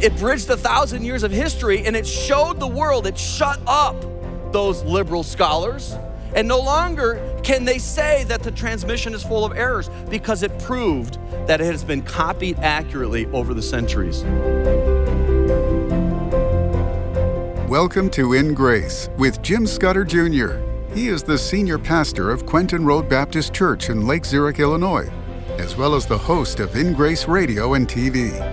it bridged a thousand years of history and it showed the world, it shut up those liberal scholars. And no longer can they say that the transmission is full of errors because it proved that it has been copied accurately over the centuries. Welcome to In Grace with Jim Scudder Jr. He is the senior pastor of Quentin Road Baptist Church in Lake Zurich, Illinois, as well as the host of In Grace Radio and TV.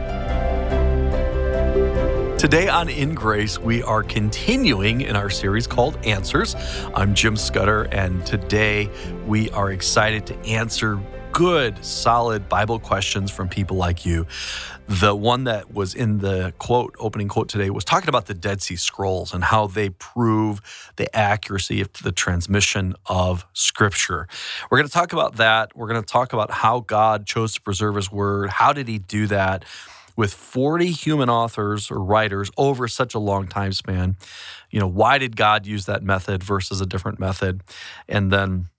Today on In Grace, we are continuing in our series called Answers. I'm Jim Scudder, and today we are excited to answer good, solid Bible questions from people like you. The one that was in the quote, opening quote today, was talking about the Dead Sea Scrolls and how they prove the accuracy of the transmission of Scripture. We're going to talk about that. We're going to talk about how God chose to preserve His Word. How did He do that? With 40 human authors or writers over such a long time span. You know, why did God use that method versus a different method? And then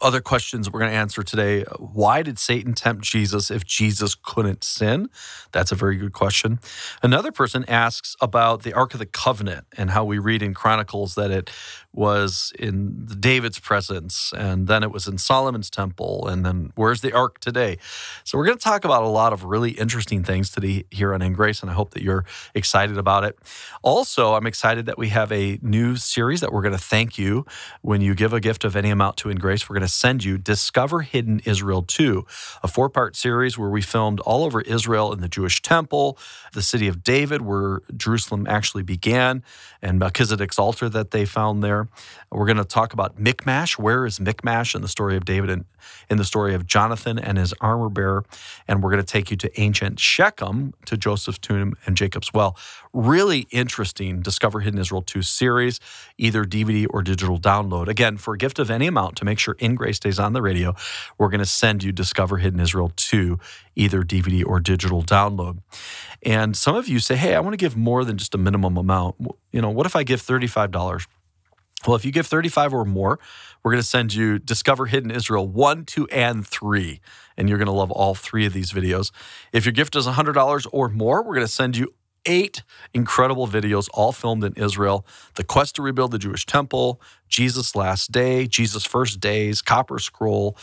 other questions we're going to answer today. Why did Satan tempt Jesus if Jesus couldn't sin? That's a very good question. Another person asks about the Ark of the Covenant and how we read in Chronicles that it was in David's presence, and then it was in Solomon's temple, and then where's the ark today? So we're going to talk about a lot of really interesting things today here on In Grace, and I hope that you're excited about it. Also, I'm excited that we have a new series that we're going to thank you when you give a gift of any amount to In Grace. We're going to send you Discover Hidden Israel 2, a four-part series where we filmed all over Israel in the Jewish temple, the city of David, where Jerusalem actually began, and Melchizedek's altar that they found there. We're going to talk about Michmash. Where is Michmash in the story of David and in the story of Jonathan and his armor bearer? And we're going to take you to ancient Shechem, to Joseph's tomb and Jacob's well. Really interesting Discover Hidden Israel 2 series, either DVD or digital download. Again, for a gift of any amount to make sure In Grace stays on the radio, we're going to send you Discover Hidden Israel 2, either DVD or digital download. And some of you say, hey, I want to give more than just a minimum amount. You know, what if I give $35? Well, if you give 35 or more, we're going to send you Discover Hidden Israel 1, 2, and 3. And you're going to love all three of these videos. If your gift is $100 or more, we're going to send you eight incredible videos, all filmed in Israel The Quest to Rebuild the Jewish Temple, Jesus' Last Day, Jesus' First Days, Copper Scroll,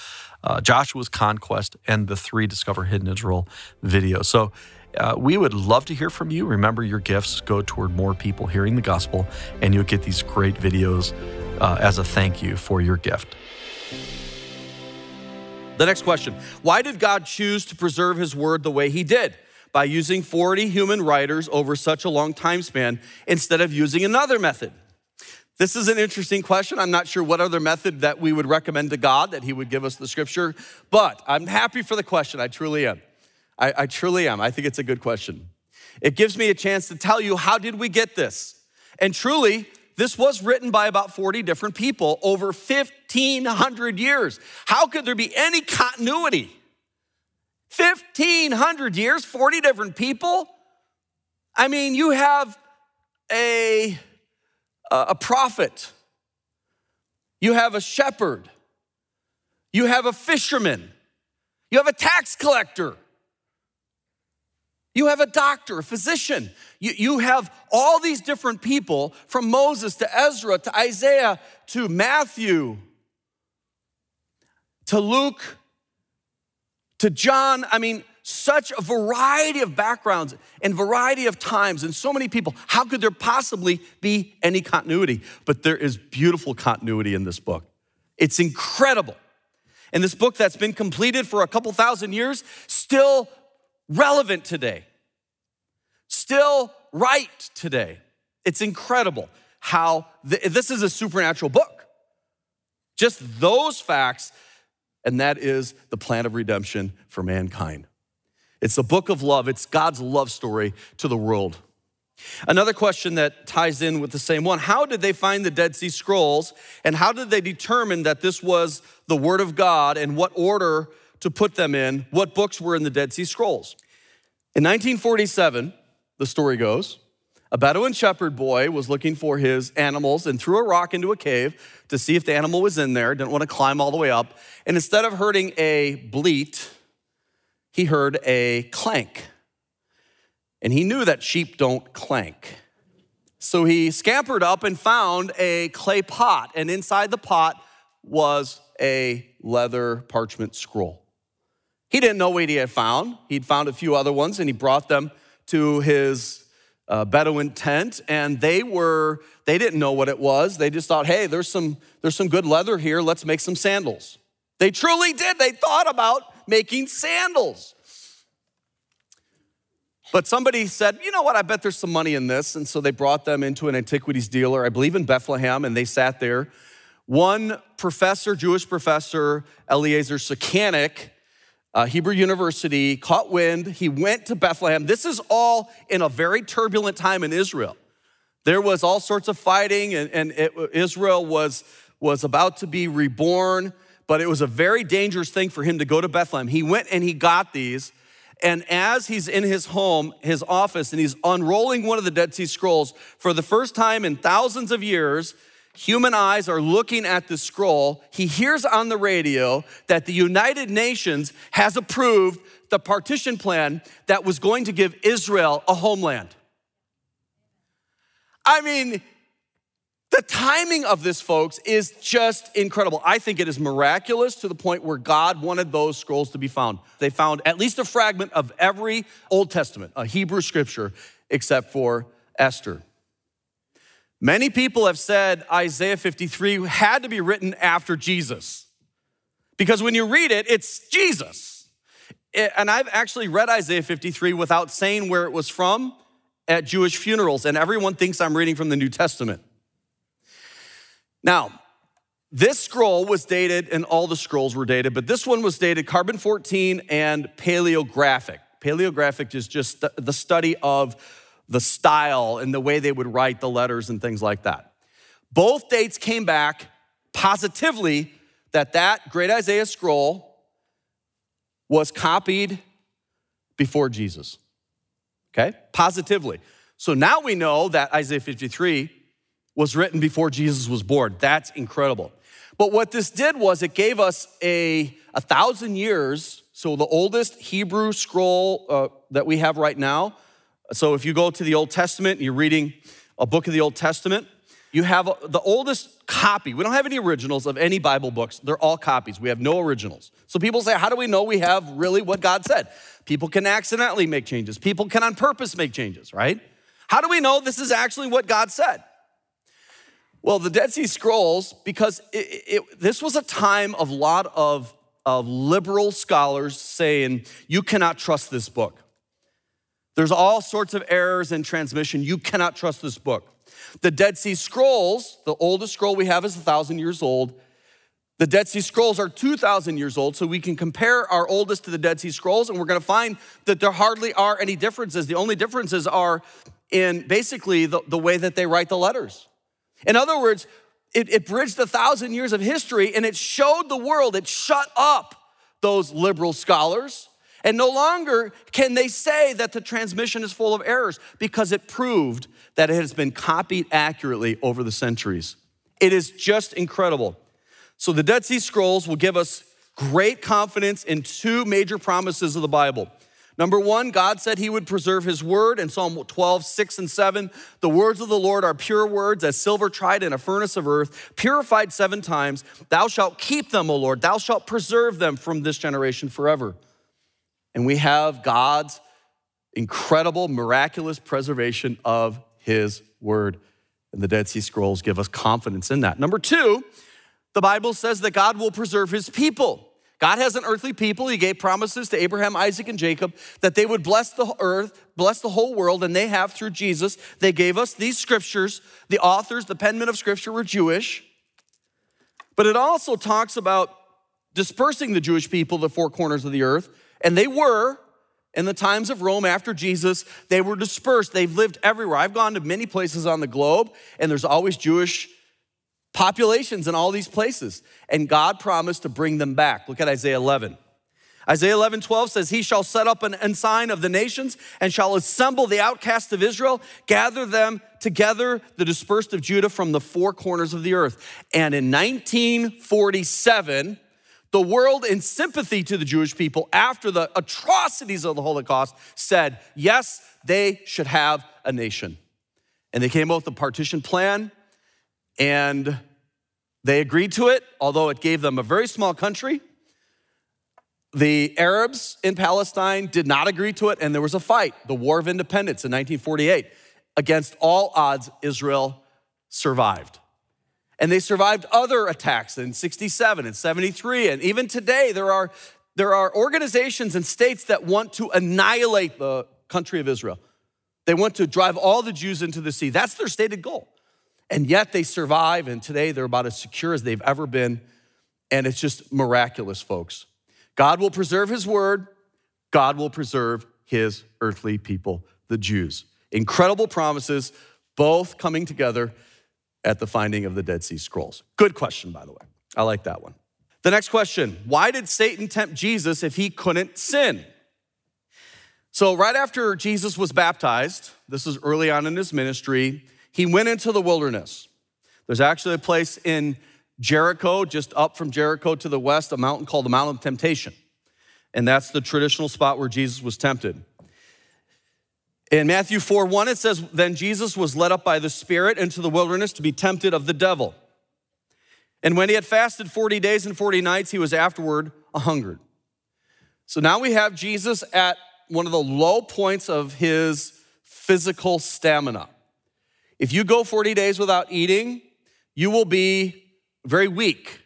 uh, Joshua's Conquest, and the three Discover Hidden Israel videos. So uh, we would love to hear from you. Remember, your gifts go toward more people hearing the gospel, and you'll get these great videos uh, as a thank you for your gift. The next question Why did God choose to preserve his word the way he did? By using 40 human writers over such a long time span instead of using another method? This is an interesting question. I'm not sure what other method that we would recommend to God that He would give us the scripture, but I'm happy for the question. I truly am. I, I truly am. I think it's a good question. It gives me a chance to tell you how did we get this? And truly, this was written by about 40 different people over 1,500 years. How could there be any continuity? 1,500 years, 40 different people? I mean, you have a, a prophet, you have a shepherd, you have a fisherman, you have a tax collector. You have a doctor, a physician. You, you have all these different people from Moses to Ezra to Isaiah to Matthew to Luke to John. I mean, such a variety of backgrounds and variety of times and so many people. How could there possibly be any continuity? But there is beautiful continuity in this book. It's incredible. And this book that's been completed for a couple thousand years still relevant today, still right today. It's incredible how th- this is a supernatural book. Just those facts, and that is the plan of redemption for mankind. It's a book of love, it's God's love story to the world. Another question that ties in with the same one How did they find the Dead Sea Scrolls, and how did they determine that this was the Word of God, and what order to put them in, what books were in the Dead Sea Scrolls. In 1947, the story goes, a Bedouin shepherd boy was looking for his animals and threw a rock into a cave to see if the animal was in there, didn't want to climb all the way up. And instead of hearing a bleat, he heard a clank. And he knew that sheep don't clank. So he scampered up and found a clay pot, and inside the pot was a leather parchment scroll. He didn't know what he had found. He'd found a few other ones, and he brought them to his uh, Bedouin tent, and they were they didn't know what it was. They just thought, hey, there's some there's some good leather here. Let's make some sandals. They truly did. They thought about making sandals. But somebody said, you know what, I bet there's some money in this. And so they brought them into an antiquities dealer, I believe in Bethlehem, and they sat there. One professor, Jewish professor, Eliezer Sukenik, uh, Hebrew University, caught wind. He went to Bethlehem. This is all in a very turbulent time in Israel. There was all sorts of fighting, and, and it, Israel was, was about to be reborn, but it was a very dangerous thing for him to go to Bethlehem. He went and he got these. And as he's in his home, his office, and he's unrolling one of the Dead Sea Scrolls, for the first time in thousands of years, human eyes are looking at the scroll. He hears on the radio that the United Nations has approved the partition plan that was going to give Israel a homeland. I mean, the timing of this, folks, is just incredible. I think it is miraculous to the point where God wanted those scrolls to be found. They found at least a fragment of every Old Testament, a Hebrew scripture, except for Esther. Many people have said Isaiah 53 had to be written after Jesus. Because when you read it, it's Jesus. And I've actually read Isaiah 53 without saying where it was from at Jewish funerals, and everyone thinks I'm reading from the New Testament. Now, this scroll was dated, and all the scrolls were dated, but this one was dated carbon 14 and paleographic. Paleographic is just the study of the style and the way they would write the letters and things like that. Both dates came back positively that that great Isaiah scroll was copied before Jesus. Okay? Positively. So now we know that Isaiah 53 was written before Jesus was born. That's incredible. But what this did was it gave us a, a thousand years. So the oldest Hebrew scroll uh, that we have right now. So if you go to the Old Testament and you're reading a book of the Old Testament, you have the oldest copy. We don't have any originals of any Bible books. They're all copies. We have no originals. So people say, how do we know we have really what God said? People can accidentally make changes. People can on purpose make changes, right? How do we know this is actually what God said? Well, the Dead Sea Scrolls, because it, it, this was a time of a lot of, of liberal scholars saying, you cannot trust this book. There's all sorts of errors in transmission. You cannot trust this book. The Dead Sea Scrolls, the oldest scroll we have is a thousand years old. The Dead Sea Scrolls are 2,000 years old, so we can compare our oldest to the Dead Sea Scrolls, and we're gonna find that there hardly are any differences. The only differences are in basically the, the way that they write the letters. In other words, it, it bridged a thousand years of history and it showed the world, it shut up those liberal scholars. And no longer can they say that the transmission is full of errors because it proved that it has been copied accurately over the centuries. It is just incredible. So, the Dead Sea Scrolls will give us great confidence in two major promises of the Bible. Number one, God said he would preserve his word in Psalm 12, 6 and 7. The words of the Lord are pure words, as silver tried in a furnace of earth, purified seven times. Thou shalt keep them, O Lord. Thou shalt preserve them from this generation forever. And we have God's incredible, miraculous preservation of his word. And the Dead Sea Scrolls give us confidence in that. Number two, the Bible says that God will preserve his people. God has an earthly people. He gave promises to Abraham, Isaac, and Jacob that they would bless the earth, bless the whole world, and they have through Jesus. They gave us these scriptures. The authors, the penmen of scripture were Jewish. But it also talks about dispersing the Jewish people the four corners of the earth, and they were. In the times of Rome after Jesus, they were dispersed. They've lived everywhere. I've gone to many places on the globe, and there's always Jewish populations in all these places. And God promised to bring them back. Look at Isaiah 11. Isaiah 11, 12 says, He shall set up an ensign of the nations and shall assemble the outcasts of Israel, gather them together, the dispersed of Judah from the four corners of the earth. And in 1947, The world, in sympathy to the Jewish people after the atrocities of the Holocaust, said, yes, they should have a nation. And they came up with a partition plan, and they agreed to it, although it gave them a very small country. The Arabs in Palestine did not agree to it, and there was a fight, the War of Independence in 1948. Against all odds, Israel survived. And they survived other attacks in 67 and 73. And even today, there are, there are organizations and states that want to annihilate the country of Israel. They want to drive all the Jews into the sea. That's their stated goal. And yet they survive, and today they're about as secure as they've ever been. And it's just miraculous, folks. God will preserve his word, God will preserve his earthly people, the Jews. Incredible promises, both coming together at the finding of the Dead Sea Scrolls. Good question, by the way. I like that one. The next question Why did Satan tempt Jesus if he couldn't sin? So, right after Jesus was baptized, this is early on in his ministry, he went into the wilderness. There's actually a place in Jericho, just up from Jericho to the west, a mountain called the Mountain of Temptation. And that's the traditional spot where Jesus was tempted. In Matthew 4 1, it says, Then Jesus was led up by the Spirit into the wilderness to be tempted of the devil. And when he had fasted 40 days and 40 nights, he was afterward a hungered. So now we have Jesus at one of the low points of his physical stamina. If you go 40 days without eating, you will be very weak,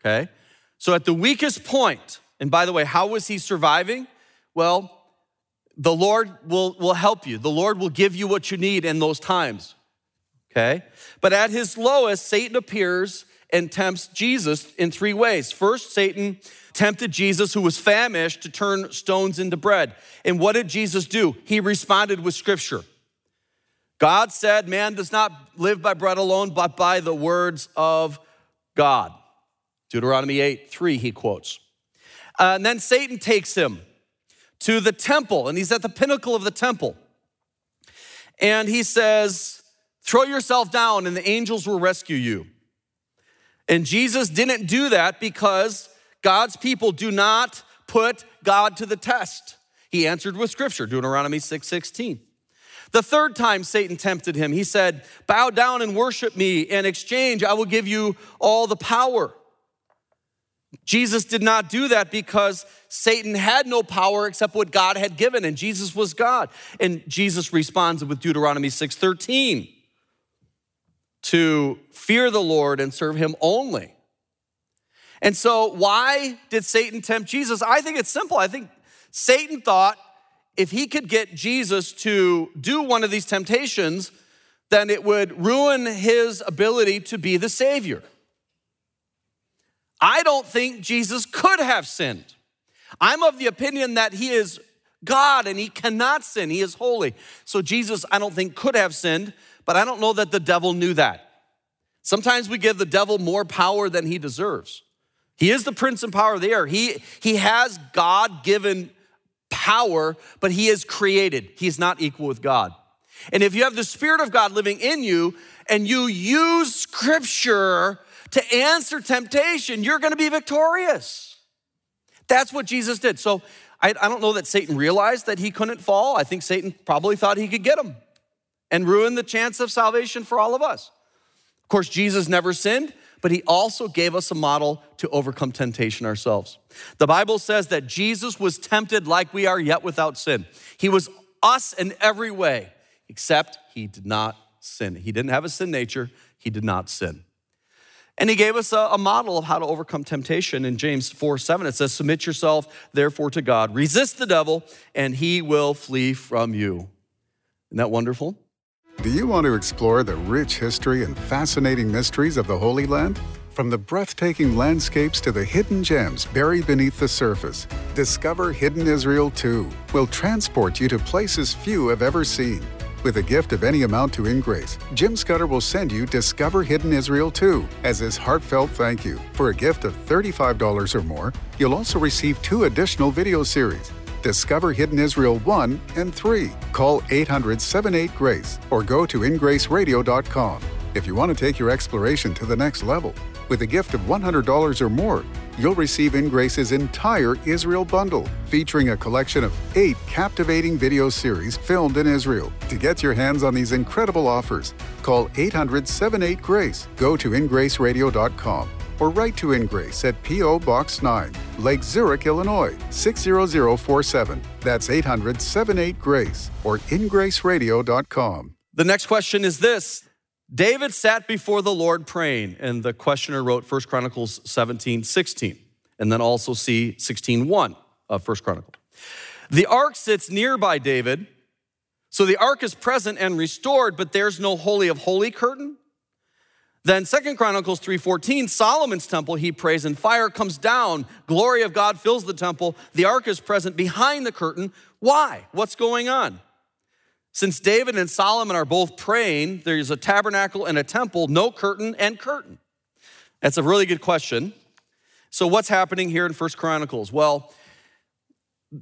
okay? So at the weakest point, and by the way, how was he surviving? Well, the Lord will, will help you. The Lord will give you what you need in those times, okay? But at his lowest, Satan appears and tempts Jesus in three ways. First, Satan tempted Jesus, who was famished, to turn stones into bread. And what did Jesus do? He responded with scripture. God said, Man does not live by bread alone, but by the words of God. Deuteronomy 8 3, he quotes. Uh, and then Satan takes him to the temple, and he's at the pinnacle of the temple. And he says, Throw yourself down, and the angels will rescue you. And Jesus didn't do that because God's people do not put God to the test. He answered with scripture, Deuteronomy 6 16. The third time Satan tempted him, he said, Bow down and worship me. In exchange, I will give you all the power. Jesus did not do that because Satan had no power except what God had given, and Jesus was God. And Jesus responds with Deuteronomy 6:13 to fear the Lord and serve him only. And so, why did Satan tempt Jesus? I think it's simple. I think Satan thought if he could get Jesus to do one of these temptations, then it would ruin his ability to be the Savior. I don't think Jesus could have sinned. I'm of the opinion that he is God and he cannot sin, he is holy. So, Jesus, I don't think, could have sinned, but I don't know that the devil knew that. Sometimes we give the devil more power than he deserves. He is the prince and power of the air. He, he has God given power, but he is created. He's not equal with God. And if you have the Spirit of God living in you and you use Scripture to answer temptation, you're gonna be victorious. That's what Jesus did. So I, I, don't know that Satan realized that he couldn't fall. I think Satan probably thought he could get him and ruin the chance of salvation for all of us. Of course, Jesus never sinned, but he also gave us a model to overcome temptation ourselves. The Bible says that Jesus was tempted like we are, yet without sin. He was us in every way, except he did not sin. He didn't have a sin nature, he did not sin. And he gave us a, a, model of how to overcome temptation. In James 4 7, it says, Submit yourself, therefore, to God. Resist the devil, and he will flee from you. Isn't that wonderful? Do you want to explore the rich history and fascinating mysteries of the Holy Land? From the breathtaking landscapes to the hidden gems buried beneath the surface, Discover Hidden Israel 2 will transport you to places few have ever seen. With a gift of any amount to InGrace, Jim Scudder will send you Discover Hidden Israel 2 as his heartfelt thank you. For a gift of $35 or more, you'll also receive two additional video series Discover Hidden Israel 1 and 3. Call 800 78 Grace or go to ingraceradio.com if you want to take your exploration to the next level. With a gift of $100 or more, you'll receive In Grace's entire Israel bundle, featuring a collection of eight captivating video series filmed in Israel. To get your hands on these incredible offers, call 800 78 Grace, go to ingraceradio.com, or write to In Grace at P.O. Box 9, Lake Zurich, Illinois 60047. That's 800 78 Grace or ingraceradio.com. The next question is this David sat before the Lord praying, and the questioner wrote 1 Chronicles 17, 16, and then also see 16, 1 of 1 Chronicle. The ark sits nearby David, so the ark is present and restored, but there's no holy of holy curtain. Then 2 Chronicles 3:14, Solomon's temple he prays and fire comes down, glory of God fills the temple, the ark is present behind the curtain. Why? What's going on? Since David and Solomon are both praying, there's a tabernacle and a temple, no curtain and curtain. That's a really good question. So what's happening here in First Chronicles? Well,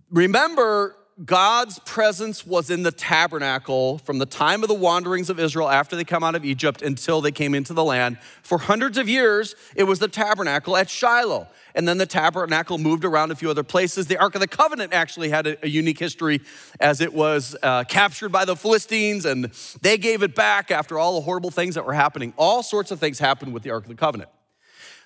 remember God's presence was in the tabernacle from the time of the wanderings of Israel after they come out of Egypt until they came into the land. For hundreds of years, it was the tabernacle at Shiloh and then the tabernacle moved around a few other places. The Ark of the Covenant actually had a, a unique history as it was uh, captured by the Philistines and they gave it back after all the horrible things that were happening. All sorts of things happened with the Ark of the Covenant.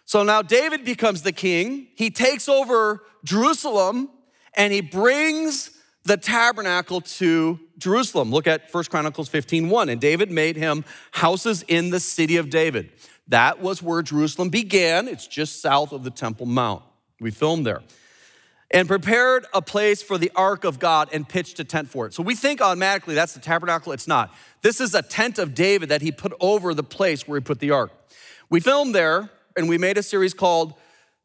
So now David becomes the king. He takes over Jerusalem and he brings the tabernacle to Jerusalem. Look at 1 Chronicles 15 1. And David made him houses in the city of David. That was where Jerusalem began. It's just south of the Temple Mount. We filmed there. And prepared a place for the ark of God and pitched a tent for it. So we think automatically that's the tabernacle. It's not. This is a tent of David that he put over the place where he put the ark. We filmed there and we made a series called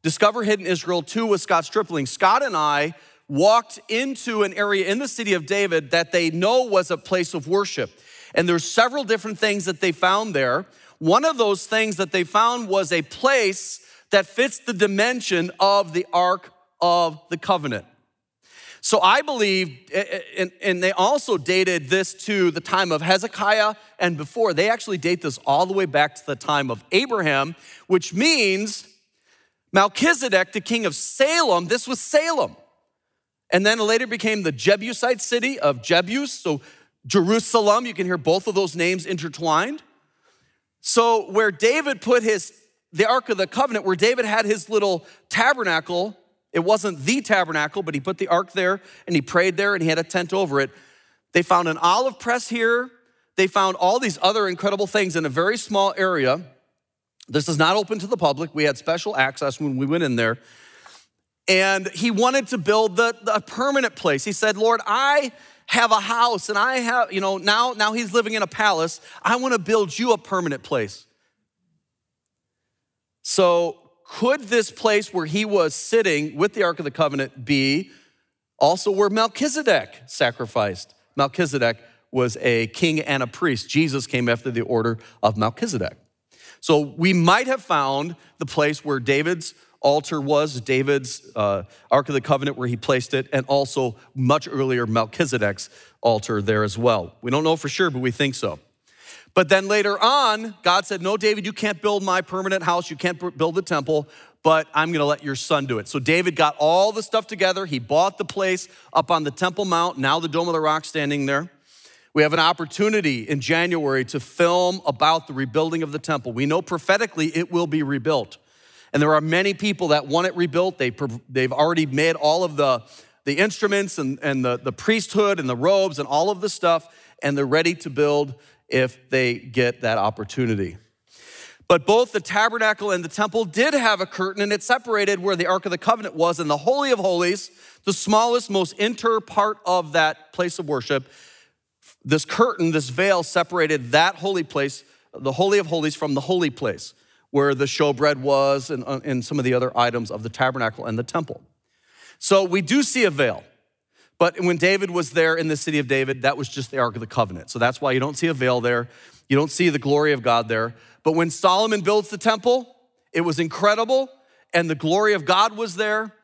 Discover Hidden Israel 2 with Scott Stripling. Scott and I walked into an area in the city of David that they know was a place of worship. And there's several different things that they found there. One of those things that they found was a place that fits the dimension of the Ark of the Covenant. So I believe, and they also dated this to the time of Hezekiah and before. They actually date this all the way back to the time of Abraham, which means Melchizedek, the king of Salem, this was Salem. And then later became the Jebusite city of Jebus. So Jerusalem, you can hear both of those names intertwined. So, where David put his, the Ark of the Covenant, where David had his little tabernacle, it wasn't the tabernacle, but he put the ark there and he prayed there and he had a tent over it. They found an olive press here. They found all these other incredible things in a very small area. This is not open to the public. We had special access when we went in there. And he wanted to build the, the permanent place. He said, Lord, I have a house and I have, you know, now, now he's living in a palace. I want to build you a permanent place. So, could this place where he was sitting with the Ark of the Covenant be also where Melchizedek sacrificed? Melchizedek was a king and a priest. Jesus came after the order of Melchizedek. So, we might have found the place where David's altar was, David's uh, Ark of the Covenant, where he placed it, and also much earlier Melchizedek's altar there as well. We don't know for sure, but we think so. But then later on, God said, No, David, you can't build my permanent house, you can't build the temple, but I'm gonna let your son do it. So David got all the stuff together. He bought the place up on the Temple Mount, now the Dome of the Rock standing there. We have an opportunity in January to film about the rebuilding of the temple. We know prophetically it will be rebuilt. And there are many people that want it rebuilt. They, they've already made all of the, the instruments and, and the, the priesthood and the robes and all of the stuff, and they're ready to build if they get that opportunity. But both the tabernacle and the temple did have a curtain, and it separated where the Ark of the Covenant was and the Holy of Holies, the smallest, most inter part of that place of worship. This curtain, this veil, separated that holy place, the Holy of Holies, from the holy place where the showbread was and, uh, and some of the other items of the tabernacle and the temple. So we do see a veil. But when David was there in the city of David, that was just the Ark of the Covenant. So that's why you don't see a veil there. You don't see the glory of God there. But when Solomon builds the temple, it was incredible, and the glory of God was there.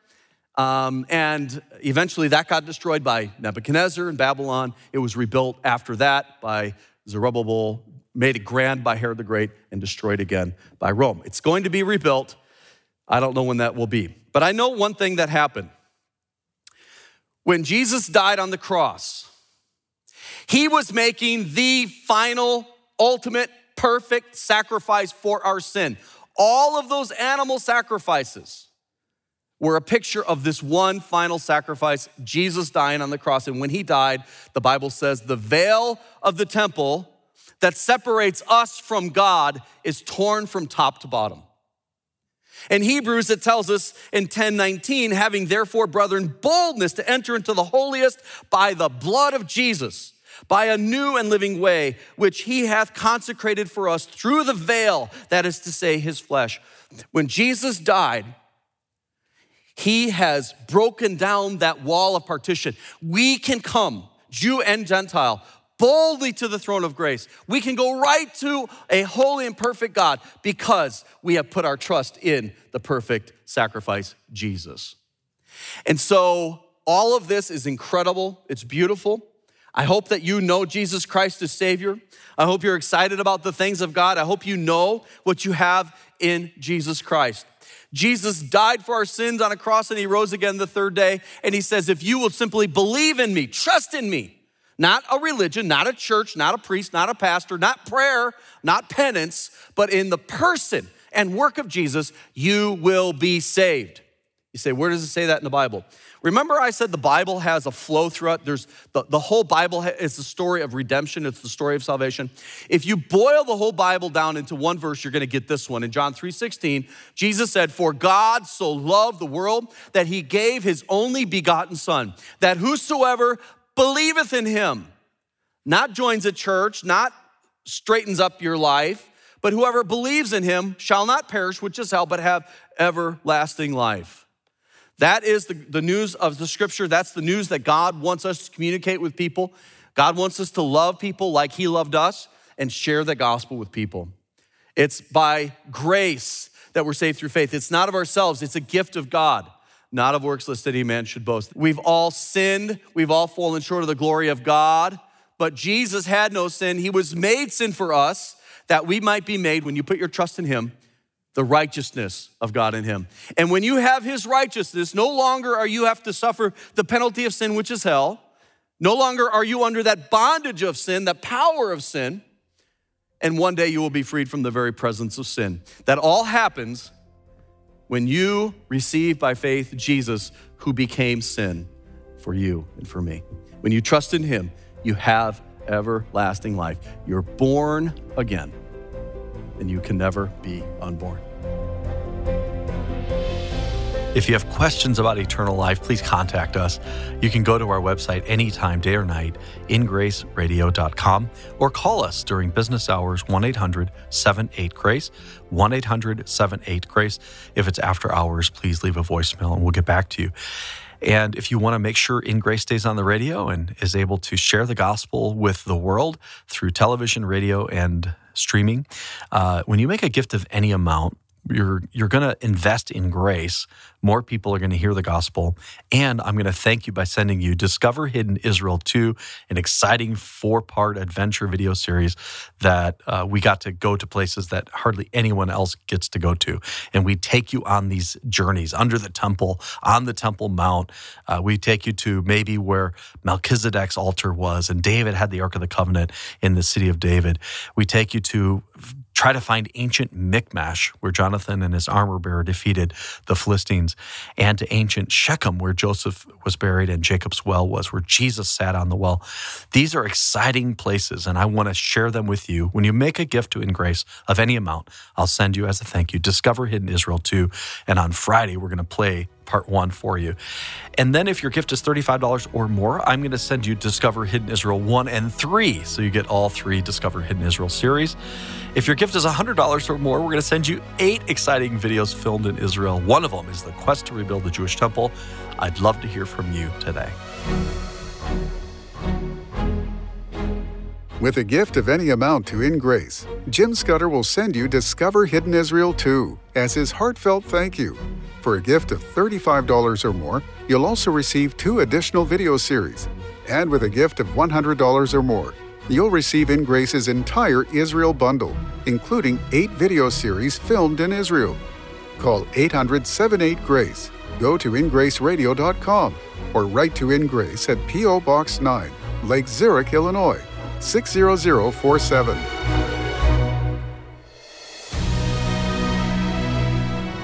Um, and eventually that got destroyed by Nebuchadnezzar in Babylon. It was rebuilt after that by Zerubbabel, made grand by Herod the Great and destroyed again by Rome. It's going to be rebuilt. I don't know when that will be. But I know one thing that happened. When Jesus died on the cross, he was making the final, ultimate, perfect sacrifice for our sin. All of those animal sacrifices were a picture of this one final sacrifice, Jesus dying on the cross. And when he died, the Bible says the veil of the temple that separates us from God is torn from top to bottom. In Hebrews, it tells us in 1019, having therefore, brethren, boldness to enter into the holiest by the blood of Jesus, by a new and living way, which he hath consecrated for us through the veil, that is to say, his flesh. When Jesus died, he has broken down that wall of partition. We can come, Jew and Gentile, boldly to the throne of grace. We can go right to a holy and perfect God because we have put our trust in the perfect sacrifice, Jesus. And so, all of this is incredible. It's beautiful. I hope that you know Jesus Christ as Savior. I hope you're excited about the things of God. I hope you know what you have in Jesus Christ. Jesus died for our sins on a cross and he rose again the third day. And he says, If you will simply believe in me, trust in me, not a religion, not a church, not a priest, not a pastor, not prayer, not penance, but in the person and work of Jesus, you will be saved. You say, where does it say that in the Bible? Remember, I said the Bible has a flow throughout. There's the, the whole Bible is the story of redemption, it's the story of salvation. If you boil the whole Bible down into one verse, you're gonna get this one. In John 3:16, Jesus said, For God so loved the world that he gave his only begotten Son, that whosoever believeth in him, not joins a church, not straightens up your life, but whoever believes in him shall not perish, which is hell, but have everlasting life. That is the, the news of the scripture. That's the news that God wants us to communicate with people. God wants us to love people like He loved us and share the gospel with people. It's by grace that we're saved through faith. It's not of ourselves, it's a gift of God, not of works lest any man should boast. We've all sinned, we've all fallen short of the glory of God, but Jesus had no sin. He was made sin for us that we might be made, when you put your trust in Him, the righteousness of God in him. And when you have his righteousness, no longer are you have to suffer the penalty of sin, which is hell. No longer are you under that bondage of sin, that power of sin. And one day you will be freed from the very presence of sin. That all happens when you receive by faith Jesus, who became sin for you and for me. When you trust in him, you have everlasting life. You're born again and you can never be unborn. If you have questions about eternal life, please contact us. You can go to our website anytime, day or night, ingraceradio.com, or call us during business hours 1 800 78 Grace, 1 800 78 Grace. If it's after hours, please leave a voicemail and we'll get back to you. And if you want to make sure In Grace stays on the radio and is able to share the gospel with the world through television, radio, and streaming, uh, when you make a gift of any amount, you're you're going to invest in grace. More people are going to hear the gospel. And i'm going to thank you by sending you discover hidden israel 2 an exciting four part adventure video series that uh, we got to go to places that hardly anyone else gets to go to. And we take you on these journeys under the temple on the temple mount. Uh, we take you to maybe where melchizedek's altar was and david had the ark of the covenant in the city of david. We take you to try to find ancient Michmash, where Jonathan and his armor bearer defeated the Philistines, and to ancient Shechem, where Joseph was buried and Jacob's well was, where Jesus sat on the well. These are exciting places, and I want to share them with you. When you make a gift to In Grace of any amount, I'll send you as a thank you. Discover Hidden Israel 2. And on Friday, we're going to play part one for you. And then if your gift is $35 or more, I'm going to send you Discover Hidden Israel 1 and 3. So you get all three Discover Hidden Israel series. If your gift is $100 or more, we're going to send you eight exciting videos filmed in Israel. One of them is the quest to rebuild the Jewish temple. I'd love to hear from you today. With a gift of any amount to In Grace, Jim Scudder will send you Discover Hidden Israel 2 as his heartfelt thank you. For a gift of $35 or more, you'll also receive two additional video series. And with a gift of $100 or more, you'll receive InGrace's entire Israel bundle, including eight video series filmed in Israel. Call 800 78 Grace, go to ingraceradio.com, or write to InGrace at P.O. Box 9, Lake Zurich, Illinois 60047.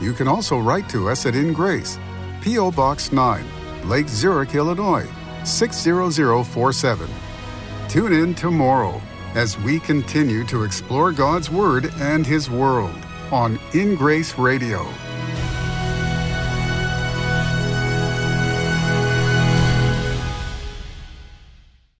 You can also write to us at In Grace, P.O. Box 9, Lake Zurich, Illinois 60047. Tune in tomorrow as we continue to explore God's Word and His world on In Grace Radio.